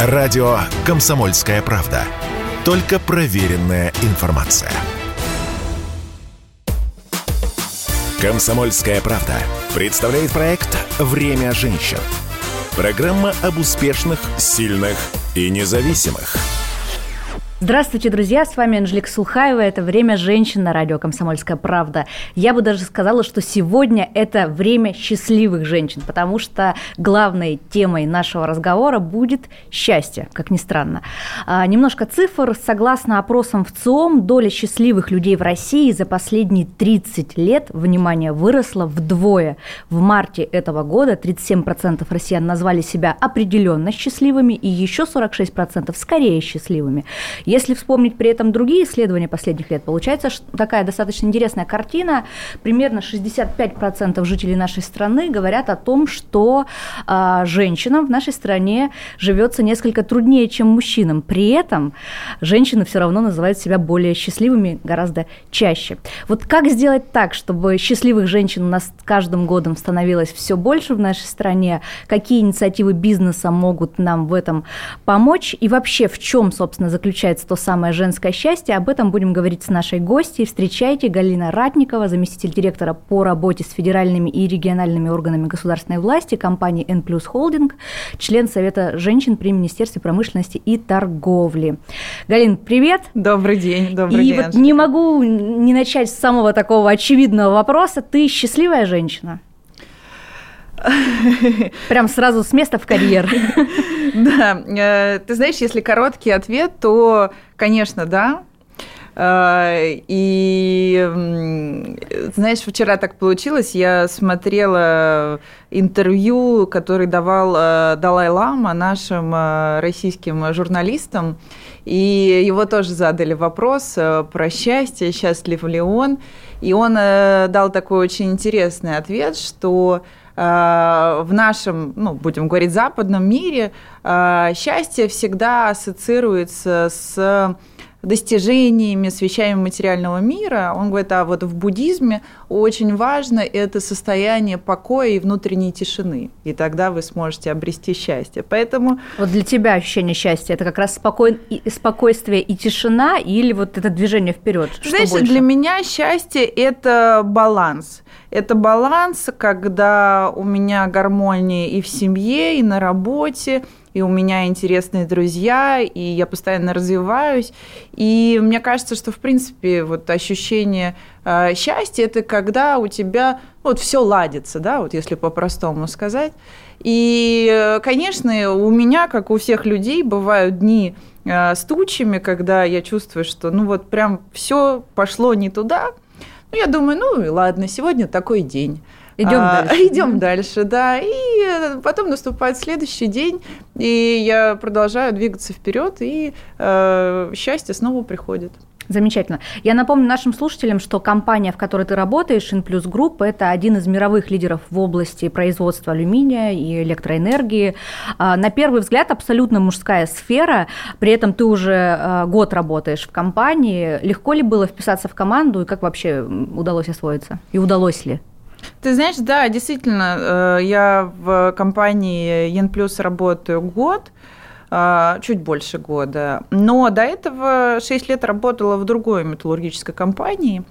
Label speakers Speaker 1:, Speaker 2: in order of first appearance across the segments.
Speaker 1: Радио «Комсомольская правда». Только проверенная информация. «Комсомольская правда» представляет проект «Время женщин». Программа об успешных, сильных и независимых –
Speaker 2: Здравствуйте, друзья! С вами Анжелика Сулхаева. Это «Время женщин» на радио «Комсомольская правда». Я бы даже сказала, что сегодня это время счастливых женщин, потому что главной темой нашего разговора будет счастье, как ни странно. А, немножко цифр. Согласно опросам в ЦИОМ, доля счастливых людей в России за последние 30 лет, внимание, выросла вдвое. В марте этого года 37% россиян назвали себя определенно счастливыми и еще 46% скорее счастливыми. Если вспомнить при этом другие исследования последних лет, получается такая достаточно интересная картина. Примерно 65% жителей нашей страны говорят о том, что э, женщинам в нашей стране живется несколько труднее, чем мужчинам. При этом женщины все равно называют себя более счастливыми гораздо чаще. Вот как сделать так, чтобы счастливых женщин у нас каждым годом становилось все больше в нашей стране? Какие инициативы бизнеса могут нам в этом помочь? И вообще в чем, собственно, заключается называется то самое женское счастье. Об этом будем говорить с нашей гостьей. Встречайте Галина Ратникова, заместитель директора по работе с федеральными и региональными органами государственной власти компании N Holding, член Совета женщин при Министерстве промышленности и торговли. Галин, привет!
Speaker 3: Добрый день, добрый
Speaker 2: и
Speaker 3: день.
Speaker 2: И вот не могу не начать с самого такого очевидного вопроса. Ты счастливая женщина? Прям сразу с места в карьер.
Speaker 3: Да. Э, ты знаешь, если короткий ответ, то, конечно, да. Э, и, знаешь, вчера так получилось, я смотрела интервью, который давал э, Далай-Лама нашим российским журналистам, и его тоже задали вопрос про счастье, счастлив ли он. И он дал такой очень интересный ответ, что в нашем, ну, будем говорить, западном мире э, счастье всегда ассоциируется с достижениями, с вещами материального мира. Он говорит, а вот в буддизме очень важно это состояние покоя и внутренней тишины. И тогда вы сможете обрести счастье. Поэтому...
Speaker 2: Вот для тебя ощущение счастья – это как раз спокой... спокойствие и тишина или вот это движение вперед?
Speaker 3: Знаешь, для меня счастье – это баланс. Это баланс, когда у меня гармония и в семье, и на работе, и у меня интересные друзья, и я постоянно развиваюсь. И мне кажется, что, в принципе, вот ощущение э, счастья – это когда у тебя вот все ладится, да, вот если по-простому сказать. И, конечно, у меня, как у всех людей, бывают дни э, с тучами, когда я чувствую, что ну вот прям все пошло не туда – ну, я думаю, ну ладно, сегодня такой день.
Speaker 2: Идем а, дальше.
Speaker 3: Идем дальше, да. И потом наступает следующий день, и я продолжаю двигаться вперед, и э, счастье снова приходит.
Speaker 2: Замечательно. Я напомню нашим слушателям, что компания, в которой ты работаешь, InPlus Group, это один из мировых лидеров в области производства алюминия и электроэнергии. А, на первый взгляд абсолютно мужская сфера, при этом ты уже а, год работаешь в компании. Легко ли было вписаться в команду и как вообще удалось освоиться? И удалось ли?
Speaker 3: Ты знаешь, да, действительно, э, я в компании Янплюс работаю год, а, чуть больше года. Но до этого 6 лет работала в другой металлургической компании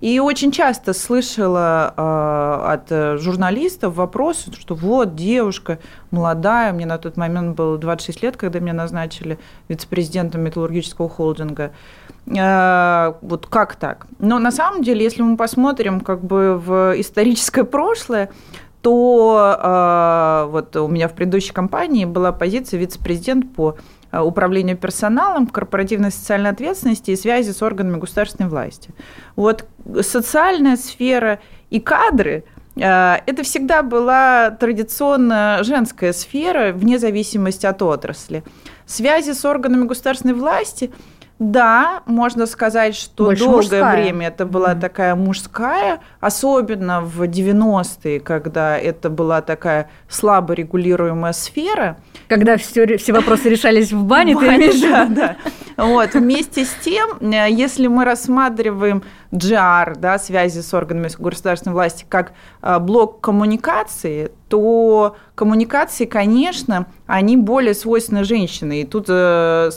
Speaker 3: и очень часто слышала а, от журналистов вопросы, что вот девушка молодая, мне на тот момент было 26 лет, когда меня назначили вице-президентом металлургического холдинга. А, вот как так? Но на самом деле, если мы посмотрим как бы в историческое прошлое, то э, вот у меня в предыдущей компании была позиция вице-президент по а, управлению персоналом, корпоративной социальной ответственности и связи с органами государственной власти. Вот социальная сфера и кадры это всегда была традиционно женская сфера, вне зависимости от отрасли. Связи с органами государственной власти – да, можно сказать, что Больше долгое мужская. время это была mm. такая мужская, особенно в 90-е, когда это была такая слабо регулируемая сфера.
Speaker 2: Когда все, все вопросы решались в бане,
Speaker 3: в бане ты имеешь да, да. Вот. Вместе с тем, э, если мы рассматриваем GR, да, связи с органами государственной власти, как э, блок коммуникации, то коммуникации, конечно, они более свойственны женщине. И тут э,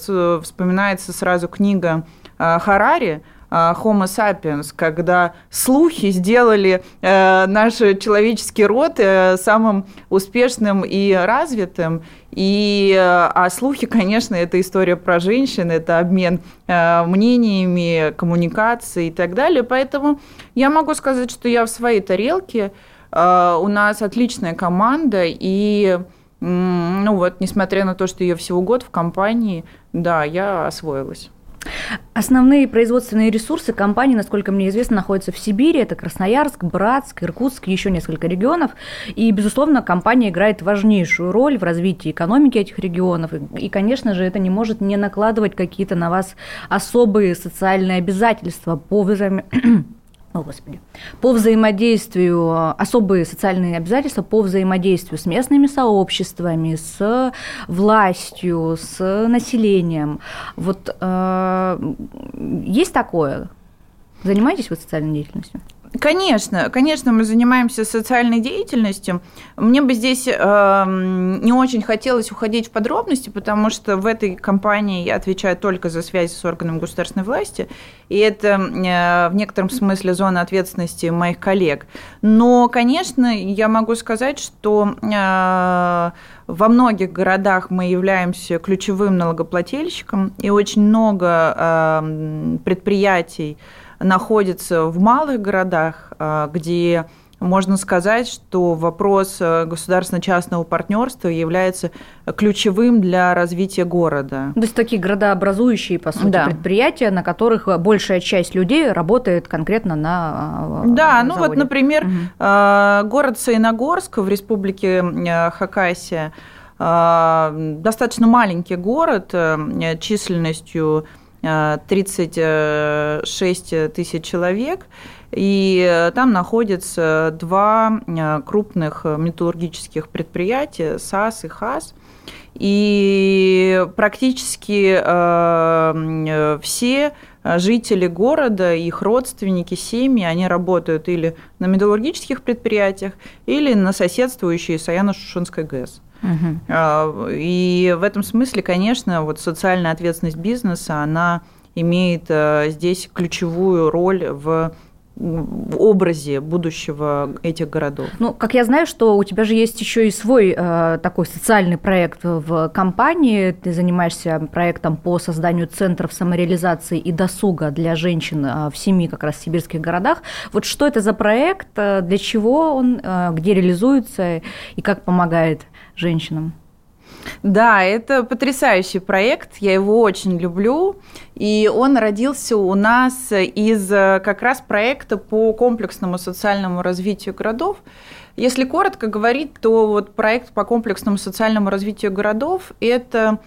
Speaker 3: вспоминается сразу книга Харари Homo sapiens, когда слухи сделали э, наш человеческий род э, самым успешным и развитым. И, э, а слухи, конечно, это история про женщин, это обмен мнениями, коммуникацией и так далее. Поэтому я могу сказать, что я в своей тарелке. У нас отличная команда, и ну вот, несмотря на то, что я всего год в компании, да, я освоилась.
Speaker 2: Основные производственные ресурсы компании, насколько мне известно, находятся в Сибири. Это Красноярск, Братск, Иркутск, еще несколько регионов. И, безусловно, компания играет важнейшую роль в развитии экономики этих регионов. И, конечно же, это не может не накладывать какие-то на вас особые социальные обязательства по взаим о, Господи, по взаимодействию, особые социальные обязательства по взаимодействию с местными сообществами, с властью, с населением. Вот э, есть такое? Занимаетесь вы социальной деятельностью?
Speaker 3: Конечно, конечно, мы занимаемся социальной деятельностью. Мне бы здесь э, не очень хотелось уходить в подробности, потому что в этой компании я отвечаю только за связи с органами государственной власти, и это э, в некотором смысле зона ответственности моих коллег. Но, конечно, я могу сказать, что э, во многих городах мы являемся ключевым налогоплательщиком, и очень много э, предприятий, находится в малых городах, а, где можно сказать, что вопрос э, государственно-частного партнерства является ключевым для развития города.
Speaker 2: То есть такие городообразующие, по сути, да. предприятия, на которых большая часть людей работает конкретно на
Speaker 3: э, Да, заводе. ну вот, например, угу. город Саиногорск в республике Хакасия, достаточно маленький город численностью 36 тысяч человек, и там находятся два э, крупных металлургических предприятия, САС и ХАС. И практически э, все жители города, их родственники, семьи, они работают или на металлургических предприятиях, или на соседствующей Саяно-Шушенской ГЭС. Угу. И в этом смысле, конечно, вот социальная ответственность бизнеса, она имеет э, здесь ключевую роль в в образе будущего этих городов.
Speaker 2: Ну, как я знаю, что у тебя же есть еще и свой э, такой социальный проект в компании. Ты занимаешься проектом по созданию центров самореализации и досуга для женщин э, в семи как раз сибирских городах. Вот что это за проект, э, для чего он, где реализуется и как помогает женщинам?
Speaker 3: Да, это потрясающий проект, я его очень люблю, и он родился у нас из э, как раз проекта по комплексному социальному развитию городов. Если коротко говорить, то вот проект по комплексному социальному развитию городов – это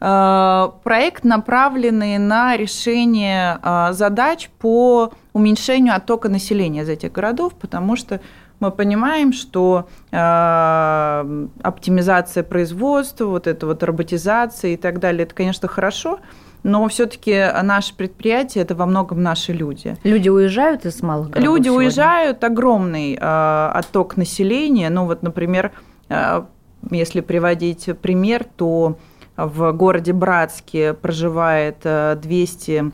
Speaker 3: э, проект, направленный на решение э, задач по уменьшению оттока населения из этих городов, потому что мы понимаем, что э, оптимизация производства, вот эта вот роботизация и так далее, это, конечно, хорошо, но все-таки наше предприятие это во многом наши люди.
Speaker 2: Люди уезжают из малых городов?
Speaker 3: Люди сегодня? уезжают, огромный э, отток населения. Ну вот, например, э, если приводить пример, то в городе Братске проживает 200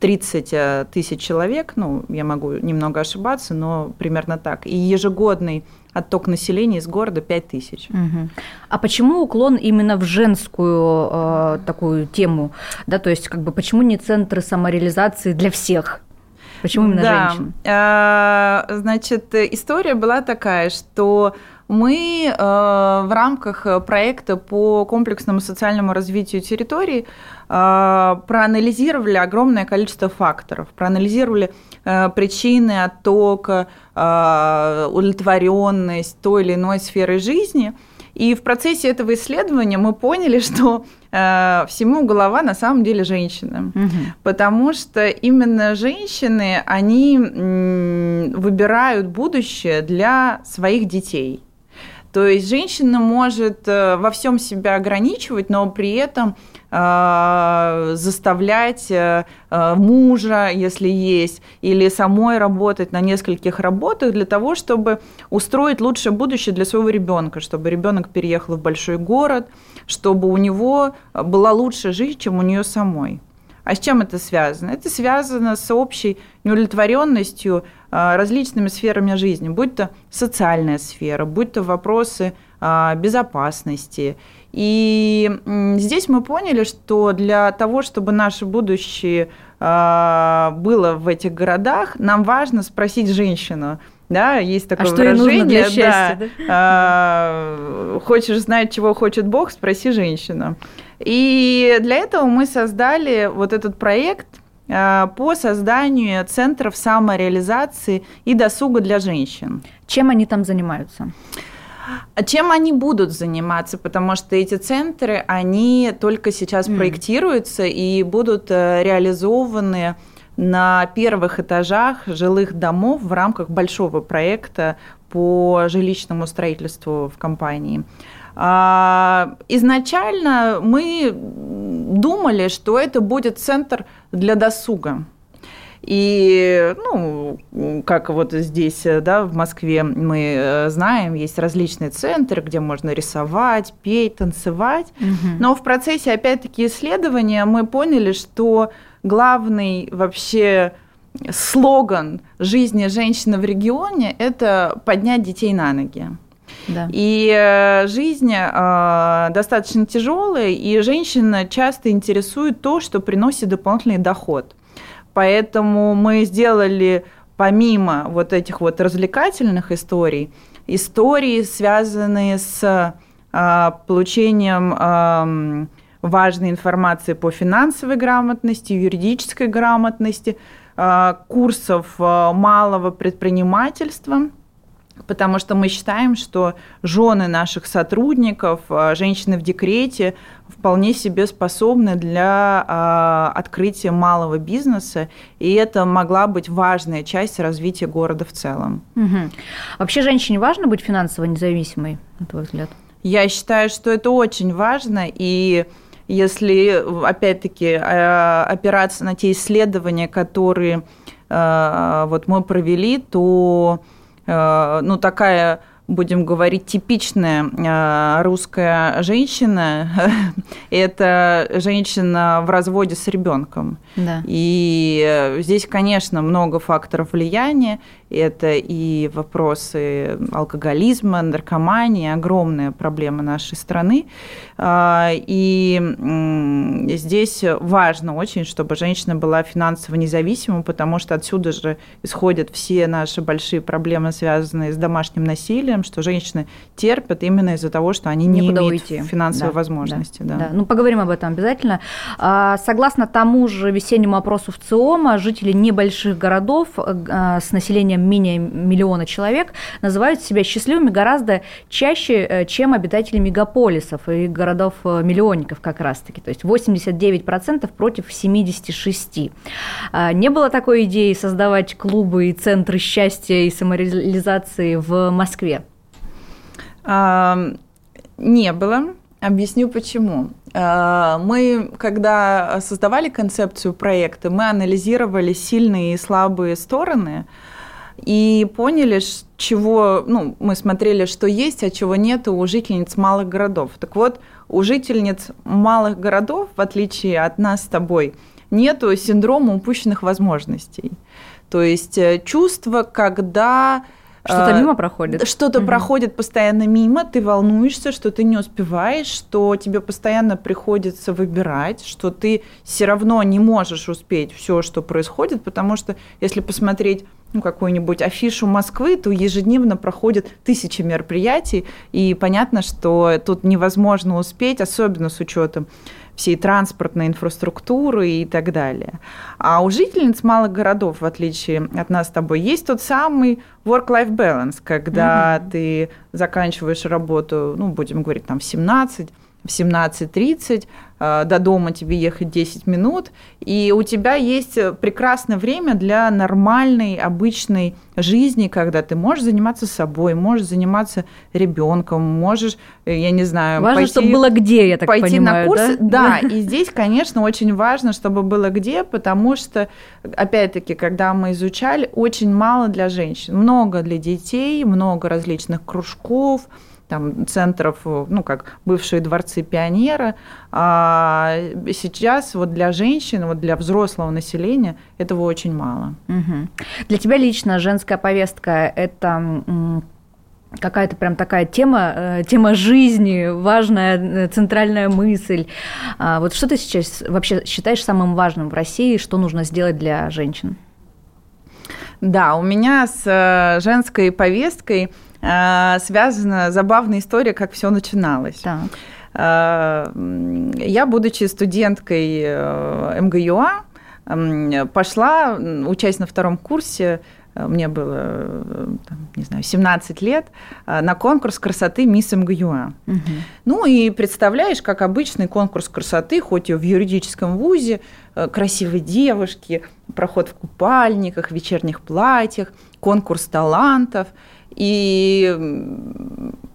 Speaker 3: 30 э, тысяч человек, ну, я могу немного ошибаться, но примерно так. И ежегодный отток населения из города 5 тысяч.
Speaker 2: Угу. А почему уклон именно в женскую э, такую тему? Да, то есть, как бы, почему не центры самореализации для всех? Почему именно да. женщин?
Speaker 3: А, значит, история была такая, что мы э, в рамках проекта по комплексному социальному развитию территории э, проанализировали огромное количество факторов, проанализировали э, причины оттока, удовлетворенность той или иной сферы жизни. И в процессе этого исследования мы поняли, что э, всему голова на самом деле женщина. Угу. Потому что именно женщины, они м, выбирают будущее для своих детей. То есть женщина может э, во всем себя ограничивать, но при этом заставлять э, э, мужа, если есть, или самой работать на нескольких работах для того, чтобы устроить лучшее будущее для своего ребенка, чтобы ребенок переехал в большой город, чтобы у него была лучшая жизнь, чем у нее самой. А с чем это связано? Это связано с общей неудовлетворенностью различными сферами жизни, будь то социальная сфера, будь то вопросы безопасности и здесь мы поняли, что для того, чтобы наше будущее а, было в этих городах, нам важно спросить женщину, да, есть такое а выражение,
Speaker 2: для счастья,
Speaker 3: да, да? А, хочешь знать, чего хочет Бог, спроси женщину. И для этого мы создали вот этот проект а, по созданию центров самореализации и досуга для женщин.
Speaker 2: Чем они там занимаются?
Speaker 3: А чем они будут заниматься? Потому что эти центры, они только сейчас mm. проектируются и будут э, реализованы на первых этажах жилых домов в рамках большого проекта по жилищному строительству в компании. А, изначально мы думали, что это будет центр для досуга. И, ну, как вот здесь, да, в Москве мы э, знаем, есть различные центры, где можно рисовать, петь, танцевать. Угу. Но в процессе, опять-таки, исследования мы поняли, что главный вообще слоган жизни женщины в регионе – это поднять детей на ноги. Да. И э, жизнь э, достаточно тяжелая, и женщина часто интересует то, что приносит дополнительный доход. Поэтому мы сделали помимо вот этих вот развлекательных историй, истории, связанные с а, получением а, важной информации по финансовой грамотности, юридической грамотности, а, курсов малого предпринимательства – потому что мы считаем, что жены наших сотрудников, а, женщины в декрете вполне себе способны для а, открытия малого бизнеса, и это могла быть важная часть развития города в целом.
Speaker 2: Угу. Вообще женщине важно быть финансово независимой, на твой взгляд?
Speaker 3: Я считаю, что это очень важно, и если, опять-таки, а, опираться на те исследования, которые вот мы провели, то ну, такая будем говорить, типичная э, русская женщина – это женщина в разводе с ребенком. Да. И э, здесь, конечно, много факторов влияния. Это и вопросы алкоголизма, наркомании, огромная проблема нашей страны. А, и здесь важно очень, чтобы женщина была финансово независима, потому что отсюда же исходят все наши большие проблемы, связанные с домашним насилием, что женщины терпят именно из-за того, что они не Никуда имеют уйти. финансовой да, возможности. Да,
Speaker 2: да. Да. Ну, поговорим об этом обязательно. А, согласно тому же весеннему опросу в ЦИОМа, жители небольших городов э, с населением менее миллиона человек называют себя счастливыми гораздо чаще, э, чем обитатели мегаполисов и городов-миллионников э, как раз-таки. То есть 89% против 76%. А, не было такой идеи создавать клубы и центры счастья и самореализации в Москве?
Speaker 3: А, не было. Объясню почему. А, мы, когда создавали концепцию проекта, мы анализировали сильные и слабые стороны и поняли, чего, ну, мы смотрели, что есть, а чего нет у жительниц малых городов. Так вот, у жительниц малых городов, в отличие от нас с тобой, нету синдрома упущенных возможностей. То есть э, чувство, когда
Speaker 2: что-то а, мимо проходит.
Speaker 3: Что-то угу. проходит постоянно мимо, ты волнуешься, что ты не успеваешь, что тебе постоянно приходится выбирать, что ты все равно не можешь успеть все, что происходит, потому что если посмотреть ну, какую-нибудь афишу Москвы, то ежедневно проходят тысячи мероприятий, и понятно, что тут невозможно успеть, особенно с учетом всей транспортной инфраструктуры и так далее. А у жительниц малых городов, в отличие от нас с тобой, есть тот самый work-life balance, когда mm-hmm. ты заканчиваешь работу, ну, будем говорить, там, в 17, в 17.30, э, до дома тебе ехать 10 минут, и у тебя есть прекрасное время для нормальной, обычной жизни, когда ты можешь заниматься собой, можешь заниматься ребенком, можешь, э, я не знаю,
Speaker 2: важно,
Speaker 3: пойти,
Speaker 2: чтобы было где, я так
Speaker 3: пойти
Speaker 2: понимаю,
Speaker 3: на курсы.
Speaker 2: Да?
Speaker 3: да, и здесь, конечно, очень важно, чтобы было где, потому что, опять-таки, когда мы изучали, очень мало для женщин, много для детей, много различных кружков, там, центров, ну, как бывшие дворцы пионера. А сейчас вот для женщин, вот для взрослого населения этого очень мало.
Speaker 2: Угу. Для тебя лично женская повестка – это какая-то прям такая тема, э, тема жизни, важная э, центральная мысль. А вот что ты сейчас вообще считаешь самым важным в России, что нужно сделать для женщин?
Speaker 3: Да, у меня с э, женской повесткой Э, связана забавная история, как все начиналось. Так. Э, я, будучи студенткой э, МГЮА, пошла участь на втором курсе мне было, там, не знаю, 17 лет, на конкурс красоты Мисс МГЮА. Угу. Ну и представляешь, как обычный конкурс красоты, хоть и в юридическом вузе, красивые девушки, проход в купальниках, вечерних платьях, конкурс талантов – и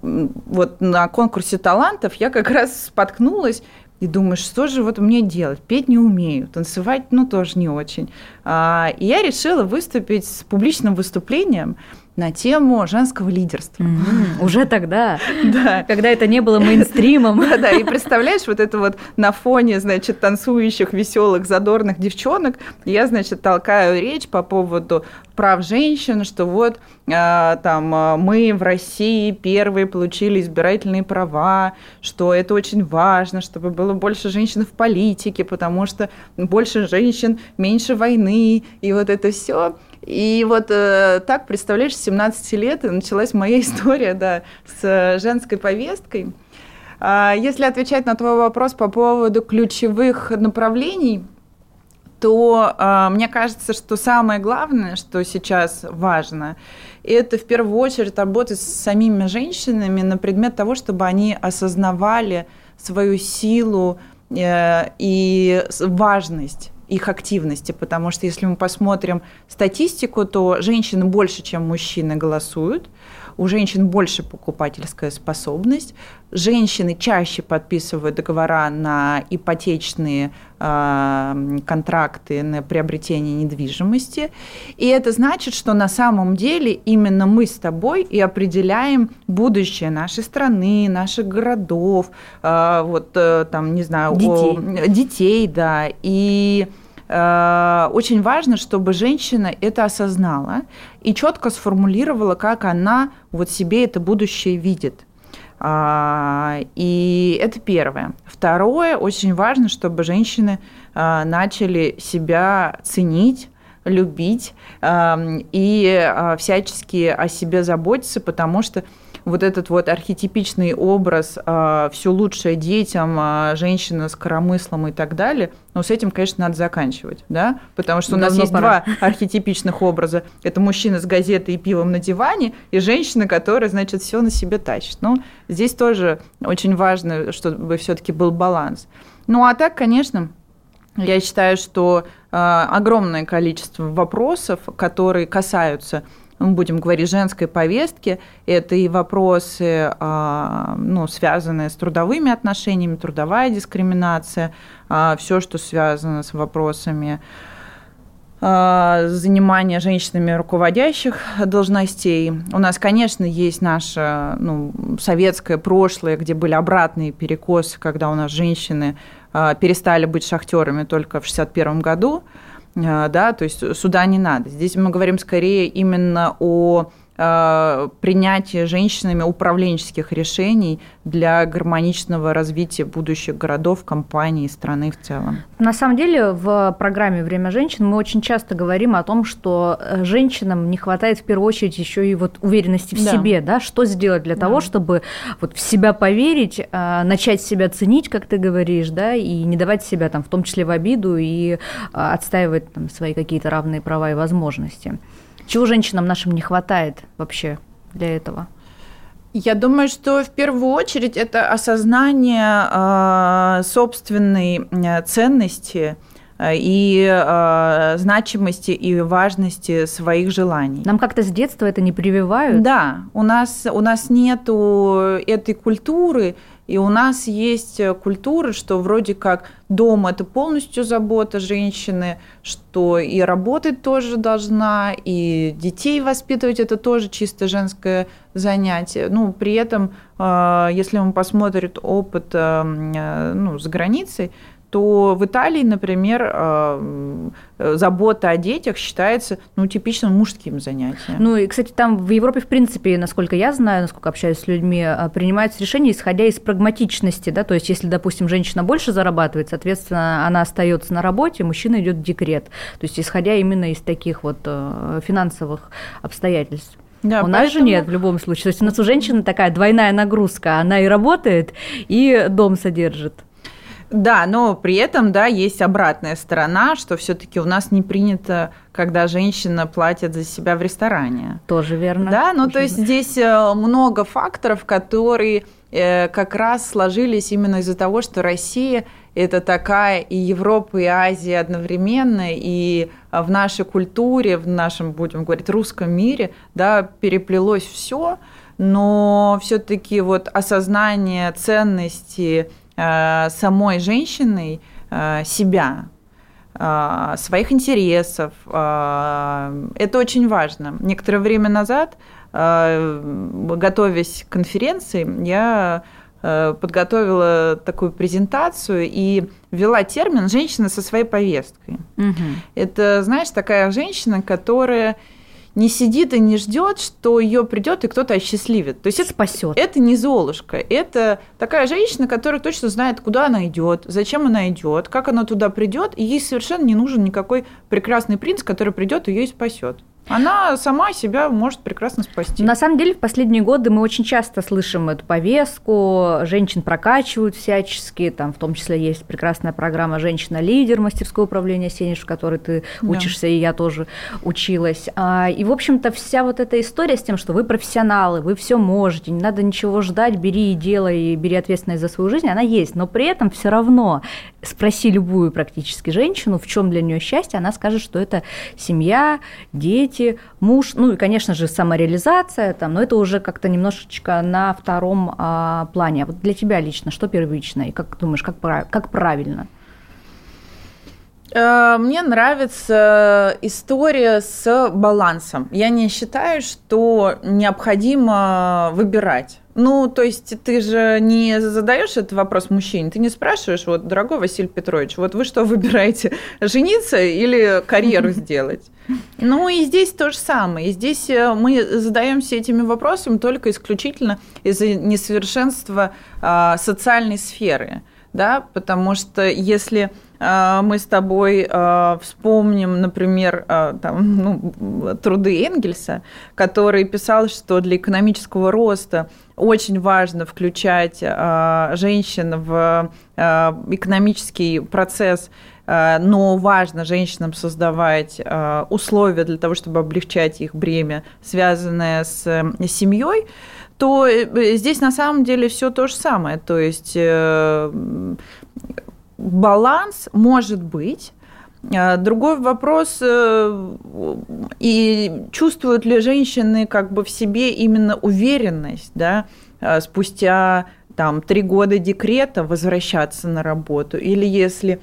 Speaker 3: вот на конкурсе талантов я как раз споткнулась и думаю, что же вот мне делать? Петь не умею, танцевать, ну, тоже не очень. А, и я решила выступить с публичным выступлением на тему женского лидерства.
Speaker 2: Mm-hmm. Уже тогда, да. когда это не было мейнстримом.
Speaker 3: Да, да, и представляешь, вот это вот на фоне, значит, танцующих, веселых, задорных девчонок, я, значит, толкаю речь по поводу прав женщин, что вот а, там а, мы в России первые получили избирательные права, что это очень важно, чтобы было больше женщин в политике, потому что больше женщин, меньше войны, и вот это все. И вот э, так, представляешь, с 17 лет началась моя история, да, с женской повесткой. Э, если отвечать на твой вопрос по поводу ключевых направлений, то э, мне кажется, что самое главное, что сейчас важно, это в первую очередь работать с самими женщинами на предмет того, чтобы они осознавали свою силу э, и важность их активности, потому что если мы посмотрим статистику, то женщины больше, чем мужчины голосуют, у женщин больше покупательская способность, женщины чаще подписывают договора на ипотечные э, контракты на приобретение недвижимости. И это значит, что на самом деле именно мы с тобой и определяем будущее нашей страны, наших городов, э, вот э, там, не знаю,
Speaker 2: детей,
Speaker 3: о, детей да. И очень важно, чтобы женщина это осознала и четко сформулировала, как она вот себе это будущее видит. А, и это первое. Второе, очень важно, чтобы женщины э, начали себя ценить, любить э, и всячески о себе заботиться, потому что вот этот вот архетипичный образ э, все лучшее детям, э, женщина с коромыслом и так далее, но с этим, конечно, надо заканчивать, да, потому что у нас есть пора. два архетипичных образа. Это мужчина с газетой и пивом на диване, и женщина, которая, значит, все на себе тащит. Ну, здесь тоже очень важно, чтобы все-таки был баланс. Ну, а так, конечно, я считаю, что э, огромное количество вопросов, которые касаются мы будем говорить, женской повестки, это и вопросы, а, ну, связанные с трудовыми отношениями, трудовая дискриминация, а, все, что связано с вопросами а, занимания женщинами руководящих должностей. У нас, конечно, есть наше ну, советское прошлое, где были обратные перекосы, когда у нас женщины перестали быть шахтерами только в 1961 году. А, да, то есть суда не надо. Здесь мы говорим скорее именно о принятие женщинами управленческих решений для гармоничного развития будущих городов, компаний, страны в целом.
Speaker 2: На самом деле в программе «Время женщин» мы очень часто говорим о том, что э, женщинам не хватает в первую очередь еще и вот уверенности в да. себе, да, что сделать для да. того, чтобы вот в себя поверить, э, начать себя ценить, как ты говоришь, да, и не давать себя там в том числе в обиду и отстаивать там свои какие-то равные права и возможности. Чего женщинам нашим не хватает вообще для этого?
Speaker 3: Я думаю, что в первую очередь это осознание э, собственной э, ценности э, и э, значимости и важности своих желаний.
Speaker 2: Нам как-то с детства это не прививают?
Speaker 3: Да, у нас, у нас нету этой культуры, и у нас есть э, культура, что вроде как дом – это полностью забота женщины, что и работать тоже должна, и детей воспитывать – это тоже чисто женское занятие. Ну, при этом, э, если мы посмотрим опыт э, ну, за границей, то в Италии, например, э, забота о детях считается ну, типичным мужским занятием.
Speaker 2: Ну и, кстати, там в Европе, в принципе, насколько я знаю, насколько общаюсь с людьми, э, принимаются решения, исходя из прагматичности. Да? То есть, если, допустим, женщина больше зарабатывает, соответственно, она остается на работе, мужчина идет в декрет. То есть, исходя именно из таких вот э, финансовых обстоятельств. Да, у поэтому... нас же нет в любом случае. То есть у нас у женщины такая двойная нагрузка. Она и работает, и дом содержит.
Speaker 3: Да, но при этом, да, есть обратная сторона, что все-таки у нас не принято, когда женщина платит за себя в ресторане.
Speaker 2: Тоже верно.
Speaker 3: Да, ну то есть здесь э, много факторов, которые э, как раз сложились именно из-за того, что Россия это такая и Европа, и Азия одновременно, и в нашей культуре, в нашем, будем говорить, русском мире, да, переплелось все, но все-таки вот осознание ценности самой женщиной э, себя, э, своих интересов. Это очень важно. Некоторое время назад, готовясь к конференции, я подготовила такую презентацию и ввела термин «женщина со своей повесткой». Угу. Это, знаешь, такая женщина, которая не сидит и не ждет, что ее придет и кто-то осчастливит. То есть это спасет. Это не Золушка, это такая женщина, которая точно знает, куда она идет, зачем она идет, как она туда придет, и ей совершенно не нужен никакой прекрасный принц, который придет и ее и спасет. Она сама себя может прекрасно спасти.
Speaker 2: На самом деле, в последние годы мы очень часто слышим эту повестку, женщин прокачивают всячески, там в том числе есть прекрасная программа «Женщина-лидер» мастерского управления Сенеж, в которой ты да. учишься, и я тоже училась. А, и, в общем-то, вся вот эта история с тем, что вы профессионалы, вы все можете, не надо ничего ждать, бери и делай, бери ответственность за свою жизнь, она есть, но при этом все равно спроси любую практически женщину, в чем для нее счастье, она скажет, что это семья, дети, дети, муж, ну и, конечно же, самореализация, там, но это уже как-то немножечко на втором а, плане. А вот для тебя лично что первично и как думаешь, как, как правильно?
Speaker 3: Э, мне нравится история с балансом. Я не считаю, что необходимо выбирать. Ну, то есть ты же не задаешь этот вопрос мужчине, ты не спрашиваешь, вот, дорогой Василий Петрович, вот вы что выбираете, жениться или карьеру сделать? Ну и здесь то же самое. И здесь э, мы задаемся этими вопросами только исключительно из-за несовершенства а, социальной сферы. Да? Потому что если мы с тобой а, вспомним, например, а, там, ну, труды Энгельса, который писал, что для экономического роста очень важно включать женщин в экономический процесс но важно женщинам создавать условия для того, чтобы облегчать их бремя, связанное с семьей, то э, здесь на самом деле все то же самое. То есть э, баланс может быть. А, другой вопрос, э, и чувствуют ли женщины как бы в себе именно уверенность, да, а, спустя там три года декрета возвращаться на работу, или если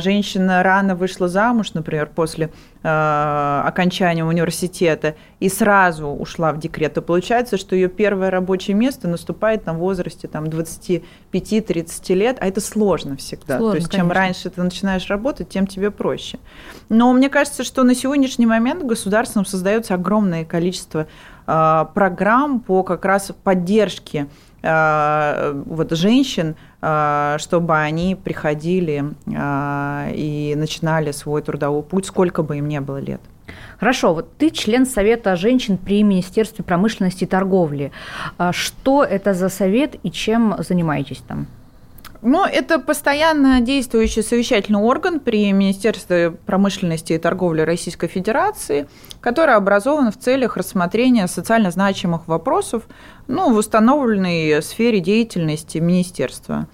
Speaker 3: женщина рано вышла замуж, например, после э, окончания университета и сразу ушла в декрет, то получается, что ее первое рабочее место наступает на возрасте там, 25-30 лет, а это сложно всегда. Сложно, то есть конечно. чем раньше ты начинаешь работать, тем тебе проще. Но мне кажется, что на сегодняшний момент государством создается огромное количество э, программ по как раз поддержке вот, женщин, э, чтобы они приходили э, и начинали свой трудовой путь, сколько бы им не было лет.
Speaker 2: Хорошо, вот ты член Совета женщин при Министерстве промышленности и торговли. А что это за совет и чем занимаетесь там?
Speaker 3: Ну, это постоянно действующий совещательный орган при Министерстве промышленности и торговли Российской Федерации, который образован в целях рассмотрения социально значимых вопросов ну, в установленной сфере деятельности министерства.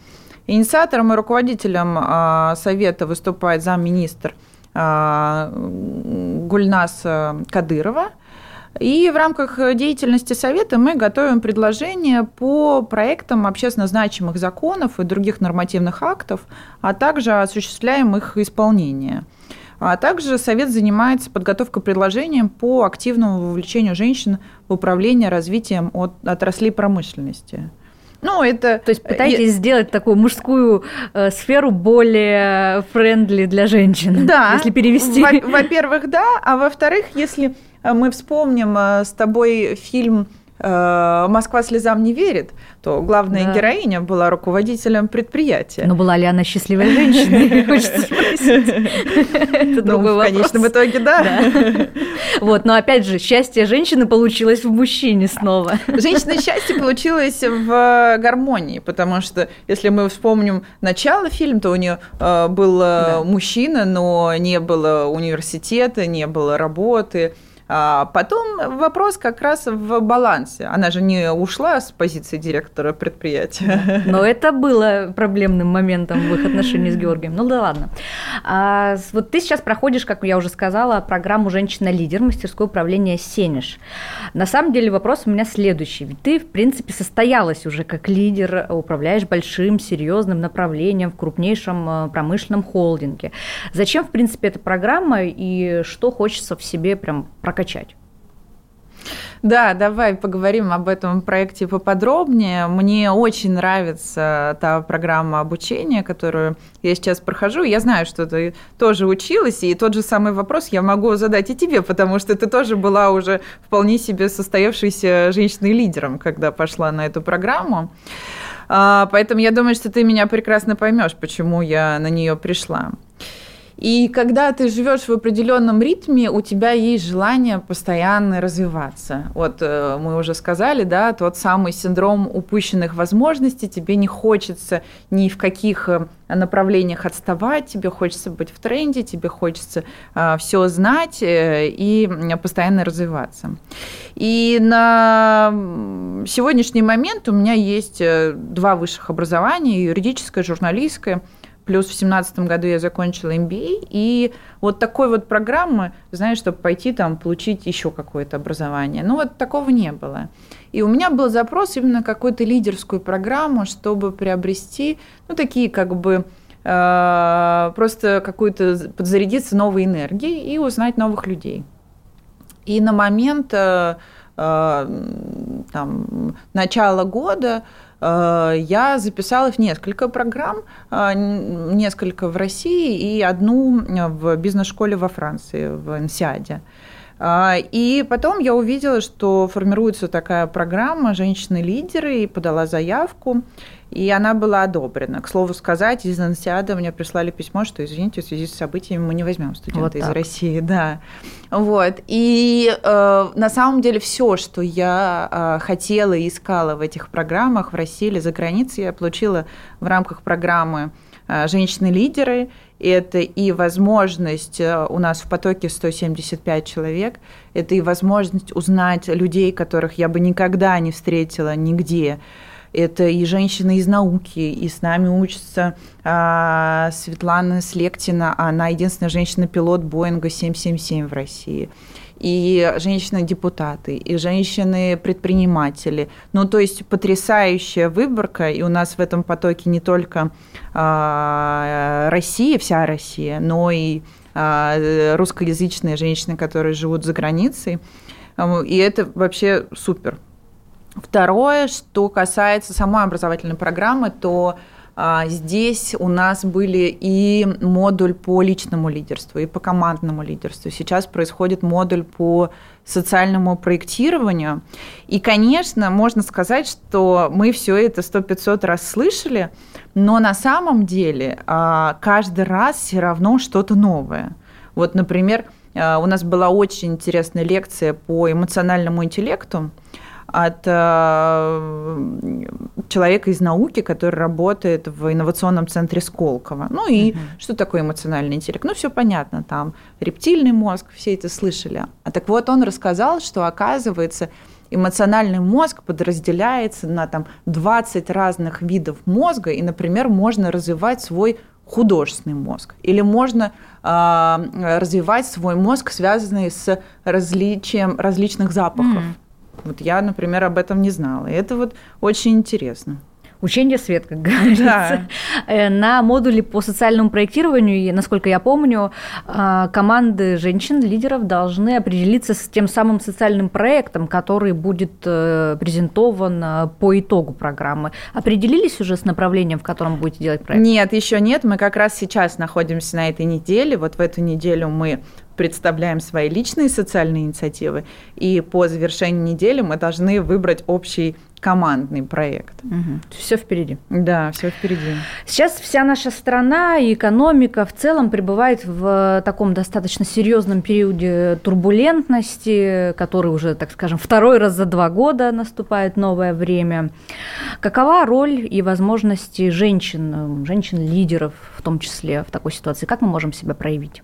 Speaker 3: Инициатором и руководителем а, совета выступает замминистр а, Гульнас Кадырова – и в рамках деятельности Совета мы готовим предложения по проектам общественно значимых законов и других нормативных актов, а также осуществляем их исполнение. А также Совет занимается подготовкой предложений по активному вовлечению женщин в управление развитием от отраслей промышленности.
Speaker 2: Ну, это... То есть пытаетесь я... сделать такую мужскую э, сферу более френдли для женщин,
Speaker 3: да.
Speaker 2: если перевести.
Speaker 3: Во-первых, да, а во-вторых, если Э, мы вспомним э, с тобой фильм э, «Москва слезам не верит», то главная да. героиня была руководителем предприятия.
Speaker 2: Но была ли она счастливой женщиной? Хочется спросить.
Speaker 3: Это ну, другой вопрос. В конечном итоге, да.
Speaker 2: Вот, но опять же, счастье женщины получилось в мужчине снова.
Speaker 3: Женщина счастье получилось в гармонии, потому что если мы вспомним начало фильма, то у нее был мужчина, но не было университета, не было работы, а потом вопрос как раз в балансе. Она же не ушла с позиции директора предприятия.
Speaker 2: Но это было проблемным моментом в их отношении с Георгием. Ну да ладно. А, вот ты сейчас проходишь, как я уже сказала, программу «Женщина-лидер» мастерское управление «Сенеж». На самом деле вопрос у меня следующий. Ты, в принципе, состоялась уже как лидер, управляешь большим, серьезным направлением в крупнейшем э, промышленном холдинге. Зачем, в принципе, эта программа и что хочется в себе прям прокачать? Прокачать.
Speaker 3: Да, давай поговорим об этом проекте поподробнее. Мне очень нравится та программа обучения, которую я сейчас прохожу. Я знаю, что ты тоже училась, и тот же самый вопрос я могу задать и тебе, потому что ты тоже была уже вполне себе состоявшейся женщиной-лидером, когда пошла на эту программу. А, поэтому я думаю, что ты меня прекрасно поймешь, почему я на нее пришла. И когда ты живешь в определенном ритме, у тебя есть желание постоянно развиваться. Вот э, мы уже сказали, да, тот самый синдром упущенных возможностей, тебе не хочется ни в каких э, направлениях отставать, тебе хочется быть в тренде, тебе хочется э, все знать и постоянно развиваться. И на сегодняшний момент у меня есть два высших образования, юридическое, журналистское – Плюс в семнадцатом году я закончила MBA, и вот такой вот программы, знаешь, чтобы пойти там получить еще какое-то образование. Ну вот такого не было. И у меня был запрос именно какую-то лидерскую программу, чтобы приобрести, ну такие как бы э, просто какую-то подзарядиться новой энергией и узнать новых людей. И на момент э, э, там, начала года я записала в несколько программ, э, несколько в России и одну в бизнес-школе во Франции, в Инсиаде. Э, и потом я увидела, что формируется такая программа «Женщины-лидеры», и подала заявку и она была одобрена. К слову сказать, из Ансиада мне прислали письмо, что, извините, в связи с событиями мы не возьмем студента вот из России. Да. Вот. И э, на самом деле все, что я э, хотела и искала в этих программах в России или за границей, я получила в рамках программы э, «Женщины-лидеры». Это и возможность, э, у нас в потоке 175 человек, это и возможность узнать людей, которых я бы никогда не встретила нигде, это и женщины из науки, и с нами учится а, Светлана Слектина, она единственная женщина-пилот Боинга 777 в России и женщины-депутаты, и женщины-предприниматели. Ну, то есть потрясающая выборка, и у нас в этом потоке не только а, Россия, вся Россия, но и а, русскоязычные женщины, которые живут за границей. И это вообще супер. Второе, что касается самой образовательной программы, то а, здесь у нас были и модуль по личному лидерству, и по командному лидерству. Сейчас происходит модуль по социальному проектированию. И, конечно, можно сказать, что мы все это сто пятьсот раз слышали, но на самом деле а, каждый раз все равно что-то новое. Вот, например, а, у нас была очень интересная лекция по эмоциональному интеллекту, от э, человека из науки, который работает в инновационном центре Сколково. Ну и угу. что такое эмоциональный интеллект? Ну, все понятно, там рептильный мозг, все это слышали. А так вот, он рассказал, что оказывается, эмоциональный мозг подразделяется на там 20 разных видов мозга, и, например, можно развивать свой художественный мозг. Или можно э, развивать свой мозг, связанный с различием различных запахов. Mm. Вот я, например, об этом не знала. И это вот очень интересно.
Speaker 2: Учение свет, как говорится. Да. Э, на модуле по социальному проектированию, насколько я помню, а, команды женщин-лидеров должны определиться с тем самым социальным проектом, который будет э, презентован э, по итогу программы. Определились уже с направлением, в котором будете делать проект?
Speaker 3: Нет, еще нет. Мы как раз сейчас находимся на этой неделе. Вот в эту неделю мы представляем свои личные социальные инициативы, и по завершении недели мы должны выбрать общий командный проект.
Speaker 2: Угу. Все впереди.
Speaker 3: Да, все впереди.
Speaker 2: Сейчас вся наша страна и экономика в целом пребывает в таком достаточно серьезном периоде турбулентности, который уже, так скажем, второй раз за два года наступает новое время. Какова роль и возможности женщин, женщин-лидеров в том числе в такой ситуации? Как мы можем себя проявить?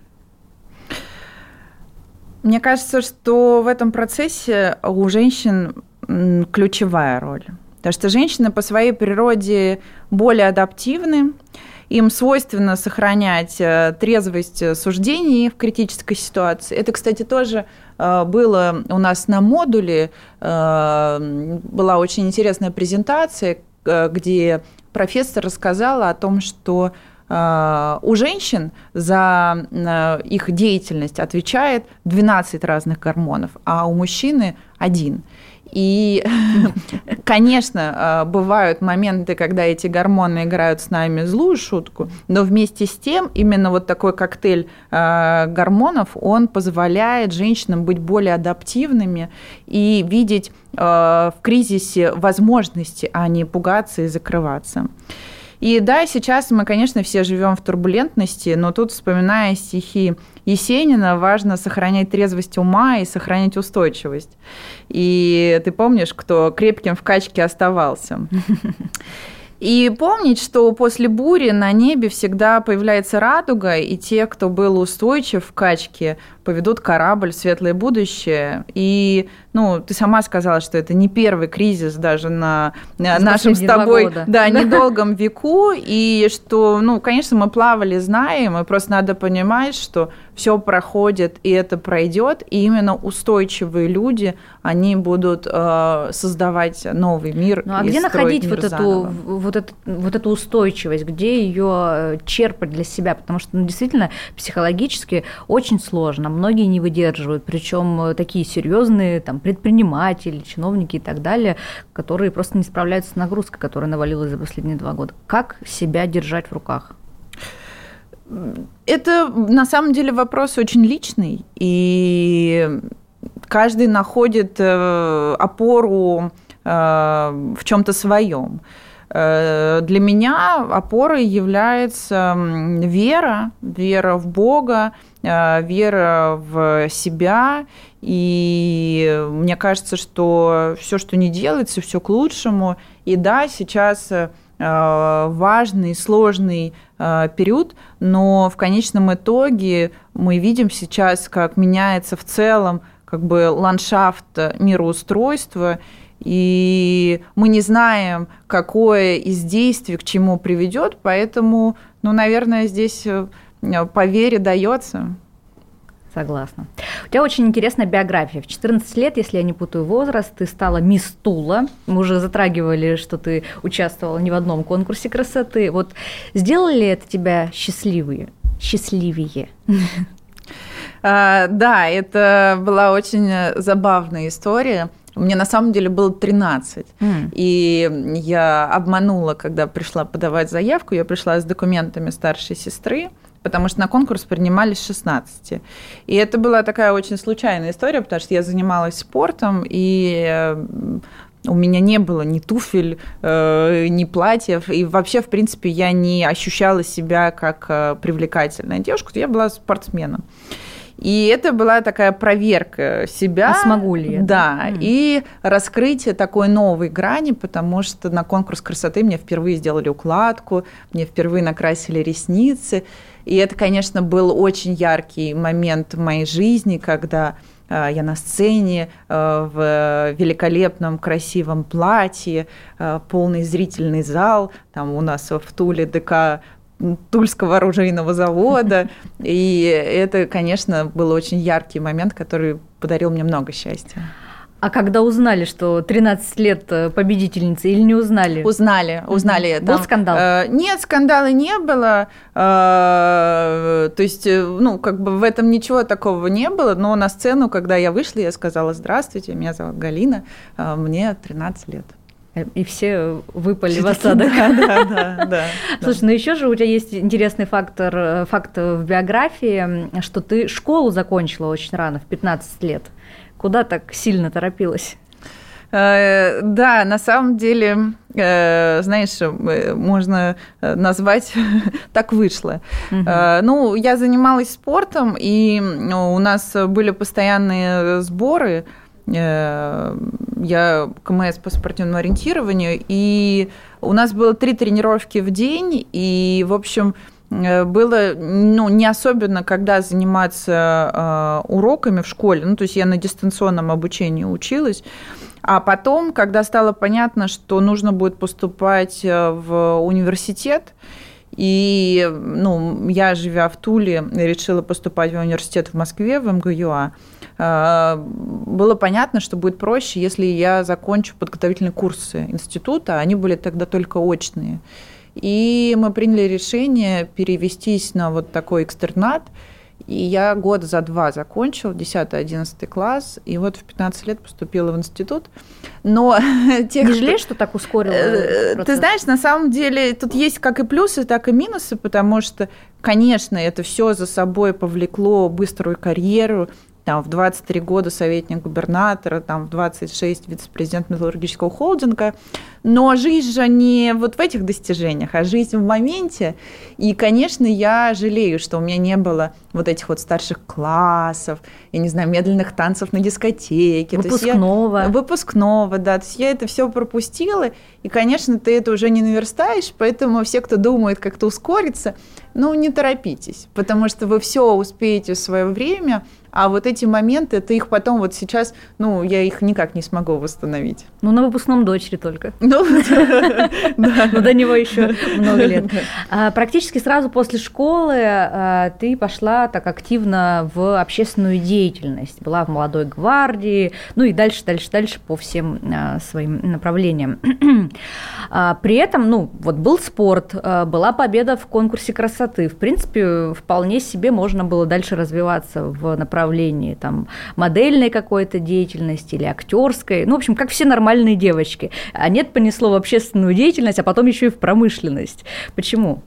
Speaker 3: Мне кажется, что в этом процессе у женщин ключевая роль. Потому что женщины по своей природе более адаптивны, им свойственно сохранять э, трезвость суждений в критической ситуации. Это, кстати, тоже э, было у нас на модуле, э, была очень интересная презентация, где профессор рассказала о том, что у женщин за э, их деятельность отвечает 12 разных гормонов, а у мужчины один. И, конечно, э, бывают моменты, когда эти гормоны играют с нами злую шутку, но вместе с тем именно вот такой коктейль гормонов, он позволяет женщинам быть более адаптивными и видеть в кризисе возможности, а не пугаться и закрываться. И да, сейчас мы, конечно, все живем в турбулентности, но тут, вспоминая стихи Есенина, важно сохранять трезвость ума и сохранять устойчивость. И ты помнишь, кто крепким в качке оставался? И помнить, что после бури на небе всегда появляется радуга, и те, кто был устойчив в качке, поведут корабль в светлое будущее. И, ну, ты сама сказала, что это не первый кризис даже на с нашем с тобой да, да, недолгом веку, и что, ну, конечно, мы плавали, знаем, и просто надо понимать, что все проходит, и это пройдет, и именно устойчивые люди, они будут э, создавать новый мир.
Speaker 2: Ну а где находить вот эту, вот, эту, вот эту устойчивость, где ее э, черпать для себя? Потому что ну, действительно психологически очень сложно, многие не выдерживают, причем э, такие серьезные там, предприниматели, чиновники и так далее, которые просто не справляются с нагрузкой, которая навалилась за последние два года. Как себя держать в руках?
Speaker 3: Это на самом деле вопрос очень личный, и каждый находит э, опору э, в чем-то своем. Э, для меня опорой является вера, вера в Бога, вера в себя. И мне кажется, что все, что не делается, все к лучшему. И да, сейчас важный, сложный Э, период, но в конечном итоге мы видим сейчас, как меняется в целом как бы ландшафт мироустройства, и мы не знаем, какое из действий к чему приведет, поэтому, ну, наверное, здесь э, по вере дается.
Speaker 2: Согласна. У тебя очень интересная биография. В 14 лет, если я не путаю возраст, ты стала мисс Тула. Мы уже затрагивали, что ты участвовала не в одном конкурсе красоты. Вот сделали это тебя счастливые, счастливее?
Speaker 3: А, да, это была очень забавная история. Мне на самом деле было 13. Mm. И я обманула, когда пришла подавать заявку. Я пришла с документами старшей сестры потому что на конкурс принимались 16. И это была такая очень случайная история, потому что я занималась спортом, и э, у меня не было ни туфель, э, ни платьев, и вообще, в принципе, я не ощущала себя как э, привлекательная девушка, я была спортсменом. И это была такая проверка себя.
Speaker 2: А смогу ли я?
Speaker 3: Да, mm. и раскрытие такой новой грани, потому что на конкурс красоты мне впервые сделали укладку, мне впервые накрасили ресницы. И это, конечно, был очень яркий момент в моей жизни, когда э, я на сцене э, в великолепном красивом платье, э, полный зрительный зал, там у нас в Туле ДК Тульского оружейного завода. И это, конечно, был очень яркий момент, который подарил мне много счастья.
Speaker 2: А когда узнали, что 13 лет э, победительницы, или не узнали?
Speaker 3: Узнали, узнали.
Speaker 2: Был Там, скандал? Э,
Speaker 3: нет, скандала не было. Э, то есть, ну, как бы в этом ничего такого не было. Но на сцену, когда я вышла, я сказала, здравствуйте, меня зовут Галина, э, мне 13 лет.
Speaker 2: И все выпали в осадок.
Speaker 3: Да, да, да, да.
Speaker 2: Слушай, ну еще же у тебя есть интересный фактор, факт в биографии, что ты школу закончила очень рано, в 15 лет. Куда так сильно торопилась?
Speaker 3: Э, да, на самом деле, э, знаешь, можно назвать так вышло. Угу. Ну, я занималась спортом, и ну, у нас были постоянные сборы Э, я КМС по спортивному ориентированию, и у нас было три тренировки в день, и, в общем, э, было ну, не особенно, когда заниматься э, уроками в школе, ну, то есть я на дистанционном обучении училась, а потом, когда стало понятно, что нужно будет поступать в университет, и ну, я, живя в Туле, решила поступать в университет в Москве, в МГЮА, а, было понятно, что будет проще, если я закончу подготовительные курсы института, они были тогда только очные. И мы приняли решение перевестись на вот такой экстернат, и я год за два закончила, 10-11 класс, и вот в 15 лет поступила в институт.
Speaker 2: Но тех, Не жалеешь, что так ускорила?
Speaker 3: Э, ты знаешь, на самом деле тут есть как и плюсы, так и минусы, потому что, конечно, это все за собой повлекло быструю карьеру, там, в 23 года советник губернатора, там, в 26 вице-президент металлургического холдинга. Но жизнь же не вот в этих достижениях, а жизнь в моменте. И, конечно, я жалею, что у меня не было вот этих вот старших классов, я не знаю, медленных танцев на дискотеке.
Speaker 2: Выпускного.
Speaker 3: Я, выпускного, да. То есть я это все пропустила, и, конечно, ты это уже не наверстаешь, поэтому все, кто думает как-то ускориться, ну, не торопитесь, потому что вы все успеете в свое время, а вот эти моменты, ты их потом вот сейчас, ну, я их никак не смогу восстановить.
Speaker 2: Ну, на выпускном дочери только. Ну, Но до него еще много лет. А, практически сразу после школы а, ты пошла так активно в общественную деятельность. Была в молодой гвардии, ну и дальше, дальше, дальше по всем а, своим направлениям. При этом, ну, вот был спорт, была победа в конкурсе красоты. В принципе, вполне себе можно было дальше развиваться в направлении направлении, там, модельной какой-то деятельности или актерской, ну, в общем, как все нормальные девочки. А нет, понесло в общественную деятельность, а потом еще и в промышленность. Почему?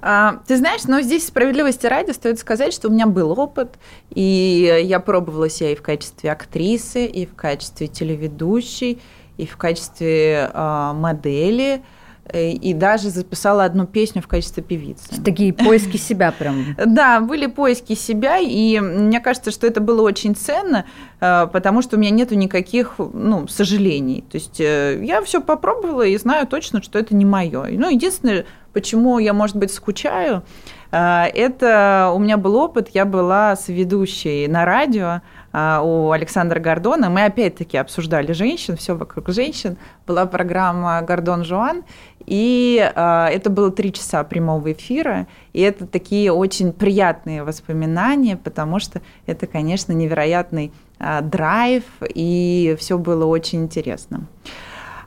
Speaker 3: А, ты знаешь, но здесь справедливости ради стоит сказать, что у меня был опыт, и я пробовала себя и в качестве актрисы, и в качестве телеведущей, и в качестве э, модели. Э, и даже записала одну песню в качестве певицы.
Speaker 2: Такие поиски себя прям.
Speaker 3: Да, были поиски себя, и мне кажется, что это было очень ценно, э, потому что у меня нету никаких ну, сожалений. То есть э, я все попробовала и знаю точно, что это не мое. Ну, единственное, почему я, может быть, скучаю, это у меня был опыт, я была с ведущей на радио, у Александра Гордона. Мы опять-таки обсуждали женщин, все вокруг женщин. Была программа «Гордон Жуан», и а, это было три часа прямого эфира, и это такие очень приятные воспоминания, потому что это, конечно, невероятный а, драйв, и все было очень интересно.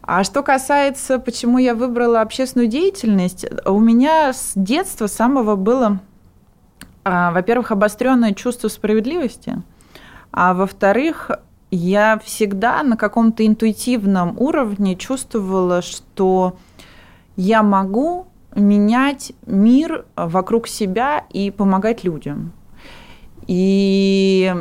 Speaker 3: А что касается, почему я выбрала общественную деятельность, у меня с детства самого было, во-первых, обостренное чувство справедливости – а во-вторых, я всегда на каком-то интуитивном уровне чувствовала, что я могу менять мир вокруг себя и помогать людям. И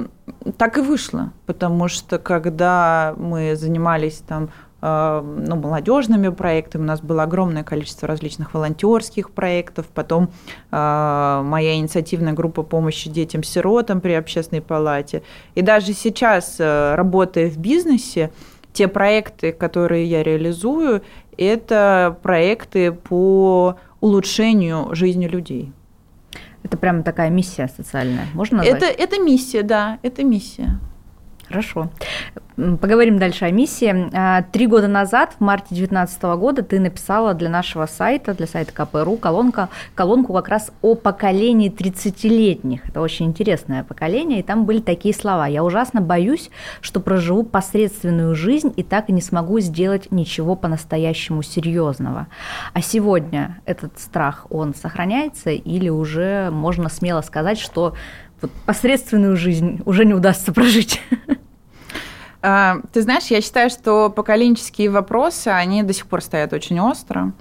Speaker 3: так и вышло, потому что когда мы занимались там э, ну, молодежными проектами. У нас было огромное количество различных волонтерских проектов. Потом э, моя инициативная группа помощи детям-сиротам при общественной палате. И даже сейчас, работая в бизнесе, те проекты, которые я реализую, это проекты по улучшению жизни людей.
Speaker 2: Это прямо такая миссия социальная, можно назвать?
Speaker 3: Это, это миссия, да, это миссия.
Speaker 2: Хорошо. Поговорим дальше о миссии. А, три года назад, в марте 2019 года, ты написала для нашего сайта, для сайта КПРУ, колонка, колонку как раз о поколении 30-летних. Это очень интересное поколение, и там были такие слова. «Я ужасно боюсь, что проживу посредственную жизнь и так и не смогу сделать ничего по-настоящему серьезного». А сегодня этот страх, он сохраняется или уже можно смело сказать, что вот посредственную жизнь уже не удастся прожить?
Speaker 3: А, ты знаешь, я считаю, что поколенческие вопросы, они до сих пор стоят очень остро.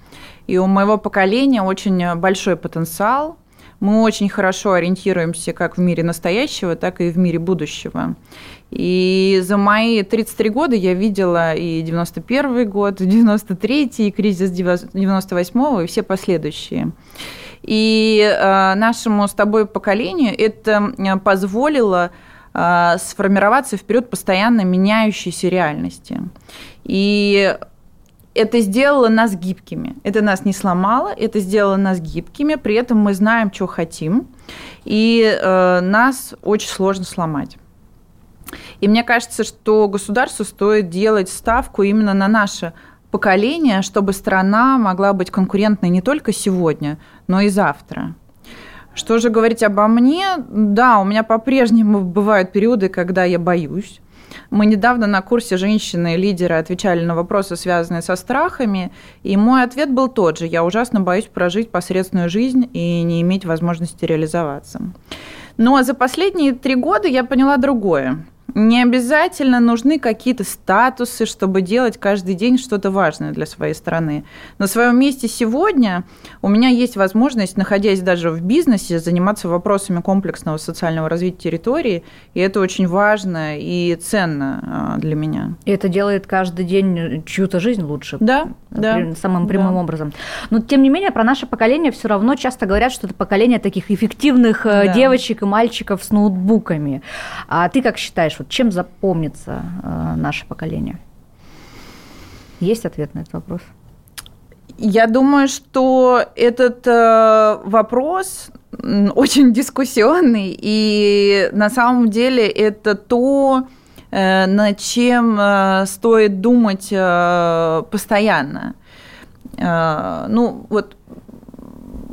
Speaker 3: И у моего поколения очень большой потенциал. Мы очень хорошо ориентируемся как в мире настоящего, так и в мире будущего. И за мои 33 года я видела и 91 год, и 93 и кризис 98 и все последующие. И э, нашему с тобой поколению это позволило а, сформироваться вперед постоянно меняющейся реальности. И это сделало нас гибкими. Это нас не сломало, это сделало нас гибкими, при этом мы знаем, что хотим, и э, нас очень сложно сломать. И мне кажется, что государству стоит делать ставку именно на наше поколение, чтобы страна могла быть конкурентной не только сегодня, но и завтра. Что же говорить обо мне? Да, у меня по-прежнему бывают периоды, когда я боюсь. Мы недавно на курсе женщины-лидеры отвечали на вопросы, связанные со страхами, и мой ответ был тот же. Я ужасно боюсь прожить посредственную жизнь и не иметь возможности реализоваться. Но за последние три года я поняла другое. Не обязательно нужны какие-то статусы, чтобы делать каждый день что-то важное для своей страны. На своем месте сегодня у меня есть возможность, находясь даже в бизнесе, заниматься вопросами комплексного социального развития территории, и это очень важно и ценно а, для меня.
Speaker 2: И это делает каждый день чью-то жизнь лучше.
Speaker 3: Да, да.
Speaker 2: Самым прямым да. образом. Но, тем не менее, про наше поколение все равно часто говорят, что это поколение таких эффективных э, да. девочек и мальчиков с ноутбуками. А ты как считаешь, вот чем запомнится э, наше поколение? Есть ответ на этот вопрос?
Speaker 3: Я думаю, что этот э, вопрос очень дискуссионный, и на самом деле это то, э, над чем э, стоит думать э, постоянно. Э, ну, вот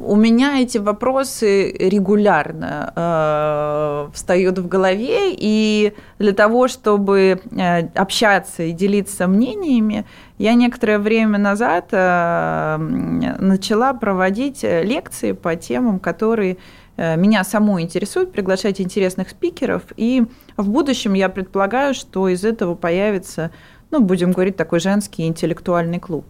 Speaker 3: у меня эти вопросы регулярно э, встают в голове, и для того, чтобы э, общаться и делиться мнениями, я некоторое время назад э, начала проводить лекции по темам, которые э, меня саму интересуют, приглашать интересных спикеров, и в будущем я предполагаю, что из этого появится, ну, будем говорить, такой женский интеллектуальный клуб.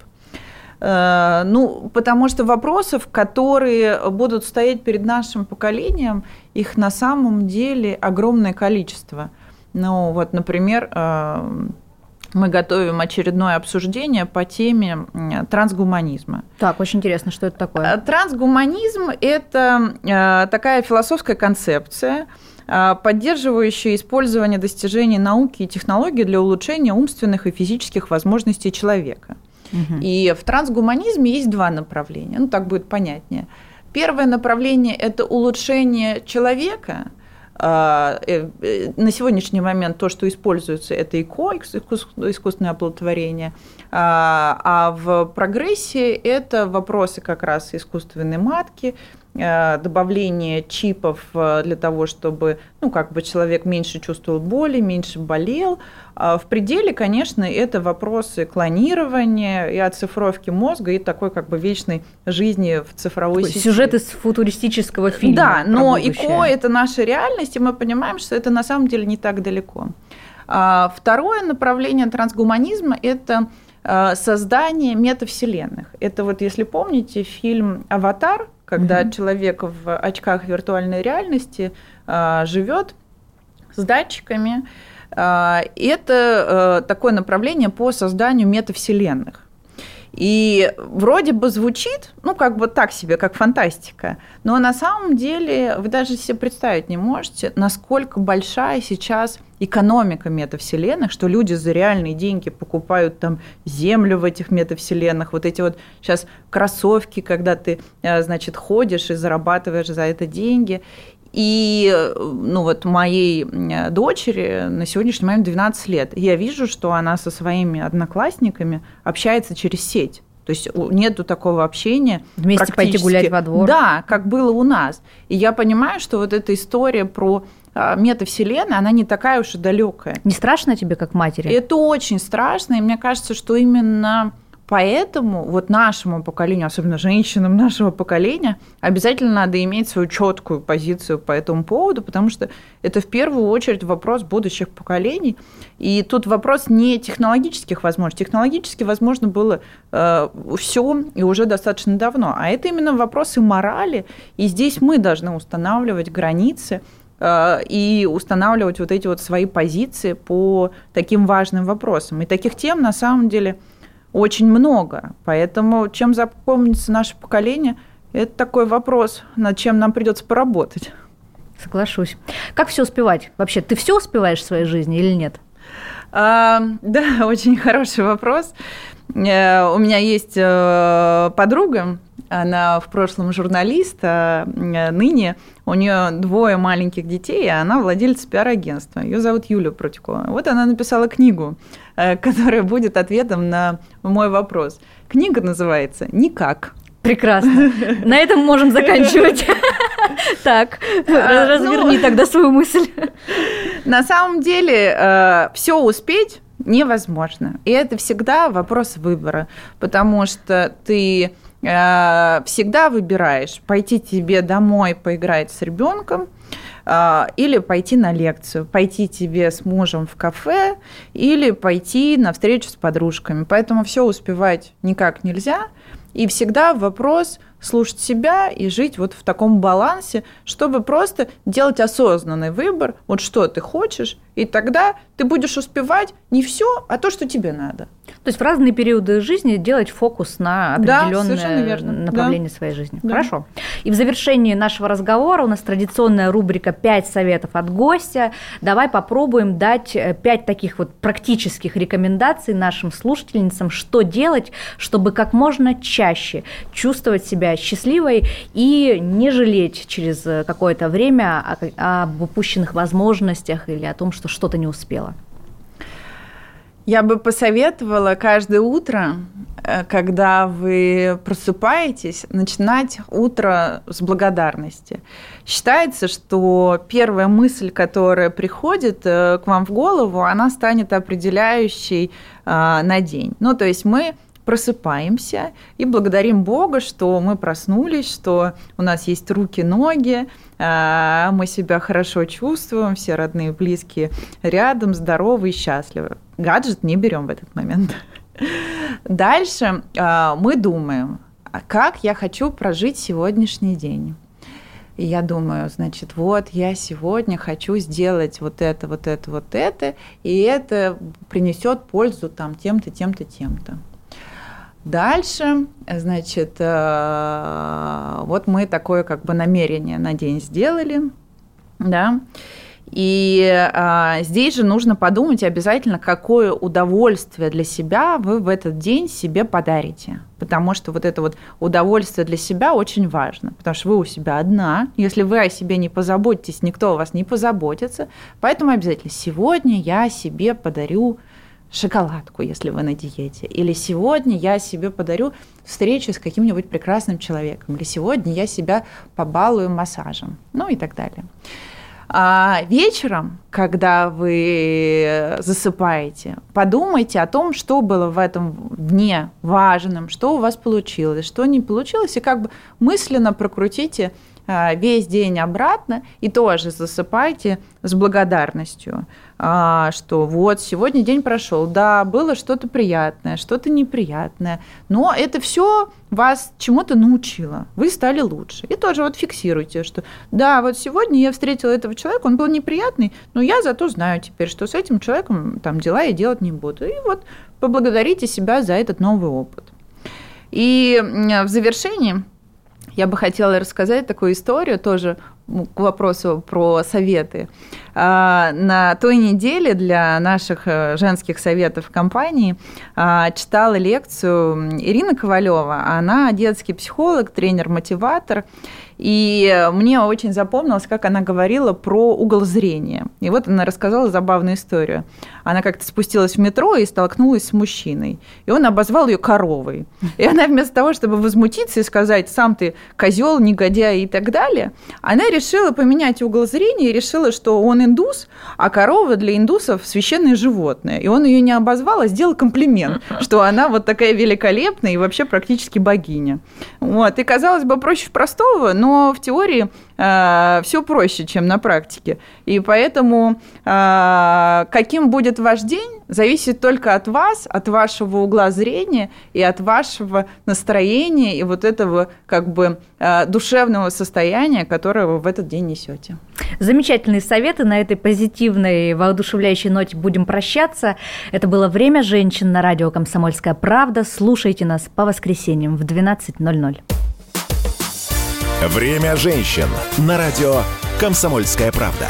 Speaker 3: Э, ну, потому что вопросов, которые будут стоять перед нашим поколением, их на самом деле огромное количество. Ну, вот, например, э, мы готовим очередное обсуждение по теме трансгуманизма.
Speaker 2: Так, очень интересно, что это такое? Э,
Speaker 3: трансгуманизм – это такая философская концепция, поддерживающая использование достижений науки и технологий для улучшения умственных и физических возможностей человека. И в трансгуманизме есть два направления, ну так будет понятнее. Первое направление – это улучшение человека, а, э, э, на сегодняшний момент то, что используется, это ИКО, искусственное оплодотворение, а, а в прогрессе это вопросы как раз искусственной матки, добавление чипов э, для того, чтобы ну, как бы человек меньше чувствовал боли, меньше болел. А в пределе, конечно, это вопросы клонирования и оцифровки мозга и такой как бы вечной жизни в цифровой такой сети.
Speaker 2: Сюжет из футуристического фильма.
Speaker 3: Да, но ИКО – это наша реальность, и мы понимаем, что это на самом деле не так далеко. А второе направление трансгуманизма – это э, создание метавселенных. Это вот, если помните, фильм «Аватар», когда mm-hmm. человек в очках виртуальной реальности а, живет с датчиками. А, это э, такое направление по созданию метавселенных. И вроде бы звучит, ну, как бы так себе, как фантастика, но на самом деле вы даже себе представить не можете, насколько большая сейчас экономика метавселенных, что люди за реальные деньги покупают там землю в этих метавселенных, вот эти вот сейчас кроссовки, когда ты, э, значит, ходишь и зарабатываешь за это деньги. И ну вот моей дочери на сегодняшний момент 12 лет. я вижу, что она со своими одноклассниками общается через сеть. То есть нету такого общения.
Speaker 2: Вместе пойти гулять во двор.
Speaker 3: Да, как было у нас. И я понимаю, что вот эта история про а, метавселенная, она не такая уж и далекая.
Speaker 2: Не страшно тебе как матери?
Speaker 3: Это очень страшно, и мне кажется, что именно Поэтому вот нашему поколению, особенно женщинам нашего поколения, обязательно надо иметь свою четкую позицию по этому поводу, потому что это в первую очередь вопрос будущих поколений. И тут вопрос не технологических возможностей. Технологически возможно было э, все и уже достаточно давно. А это именно вопросы морали. И здесь мы должны устанавливать границы э, и устанавливать вот эти вот свои позиции по таким важным вопросам. И таких тем на самом деле – очень много. Поэтому чем запомнится наше поколение, это такой вопрос, над чем нам придется поработать.
Speaker 2: Соглашусь. Как все успевать? Вообще, ты все успеваешь в своей жизни или нет?
Speaker 3: А, да, очень хороший вопрос. Э, у меня есть э, подруга, она в прошлом журналист, а ныне у нее двое маленьких детей, и она владелец пиар-агентства. Ее зовут Юлия Протикова. Вот она написала книгу, э, которая будет ответом на мой вопрос. Книга называется «Никак».
Speaker 2: Прекрасно. На этом можем заканчивать. Так, а, разверни ну, тогда свою мысль.
Speaker 3: На самом деле, э, все успеть невозможно. И это всегда вопрос выбора, потому что ты Э, всегда выбираешь пойти тебе домой поиграть с ребенком, э, или пойти на лекцию, пойти тебе с мужем в кафе, или пойти на встречу с подружками. Поэтому все успевать никак нельзя. И всегда вопрос слушать себя и жить вот в таком балансе, чтобы просто делать осознанный выбор, вот что ты хочешь, и тогда ты будешь успевать не все, а то, что тебе надо.
Speaker 2: То есть в разные периоды жизни делать фокус на определенное да, направление да. своей жизни. Да. Хорошо. И в завершении нашего разговора у нас традиционная рубрика «Пять советов от гостя». Давай попробуем дать э, пять таких вот практических рекомендаций нашим слушательницам, что делать, чтобы как можно чаще чувствовать себя счастливой и не жалеть через э, какое-то время об упущенных возможностях или о том, что что-то не успела.
Speaker 3: Я бы посоветовала каждое утро, э, когда вы просыпаетесь, начинать утро с благодарности. Считается, что первая мысль, которая приходит э, к вам в голову, она станет определяющей э, на день. Ну, то есть мы просыпаемся и благодарим Бога, что мы проснулись, что у нас есть руки, ноги, а, мы себя хорошо чувствуем, все родные, близкие рядом, здоровы и счастливы. Гаджет не берем в этот момент. Дальше а, мы думаем, а как я хочу прожить сегодняшний день. И я думаю, значит, вот я сегодня хочу сделать вот это, вот это, вот это, и это принесет пользу там тем-то, тем-то, тем-то. Дальше, значит, э, вот мы такое как бы намерение на день сделали, да, и а, здесь же нужно подумать обязательно, какое удовольствие для себя вы в этот день себе подарите. Потому что вот это вот удовольствие для себя очень важно. Потому что вы у себя одна. Если вы о себе не позаботитесь, никто о вас не позаботится. Поэтому обязательно сегодня я себе подарю шоколадку, если вы на диете. Или сегодня я себе подарю встречу с каким-нибудь прекрасным человеком. Или сегодня я себя побалую массажем. Ну и так далее. А вечером, когда вы засыпаете, подумайте о том, что было в этом дне важным, что у вас получилось, что не получилось, и как бы мысленно прокрутите весь день обратно и тоже засыпайте с благодарностью, а, что вот сегодня день прошел, да, было что-то приятное, что-то неприятное, но это все вас чему-то научило, вы стали лучше. И тоже вот фиксируйте, что да, вот сегодня я встретила этого человека, он был неприятный, но я зато знаю теперь, что с этим человеком там дела я делать не буду. И вот поблагодарите себя за этот новый опыт. И в завершении я бы хотела рассказать такую историю тоже к вопросу про советы. А, на той неделе для наших э, женских советов компании а, читала лекцию Ирина Ковалева. Она детский психолог, тренер-мотиватор. И мне очень запомнилось, как она говорила про угол зрения. И вот она рассказала забавную историю. Она как-то спустилась в метро и столкнулась с мужчиной. И он обозвал ее коровой. И она вместо того, чтобы возмутиться и сказать, сам ты козел, негодяй и так далее, она решила поменять угол зрения и решила, что он индус, а корова для индусов священное животное. И он ее не обозвал, а сделал комплимент, что она вот такая великолепная и вообще практически богиня. Вот. И казалось бы, проще простого, но но в теории э, все проще, чем на практике. И поэтому э, каким будет ваш день, зависит только от вас, от вашего угла зрения и от вашего настроения и вот этого как бы э, душевного состояния, которое вы в этот день несете.
Speaker 2: Замечательные советы. На этой позитивной, воодушевляющей ноте будем прощаться. Это было «Время женщин» на радио «Комсомольская правда». Слушайте нас по воскресеньям в 12.00.
Speaker 1: Время женщин на радио «Комсомольская правда».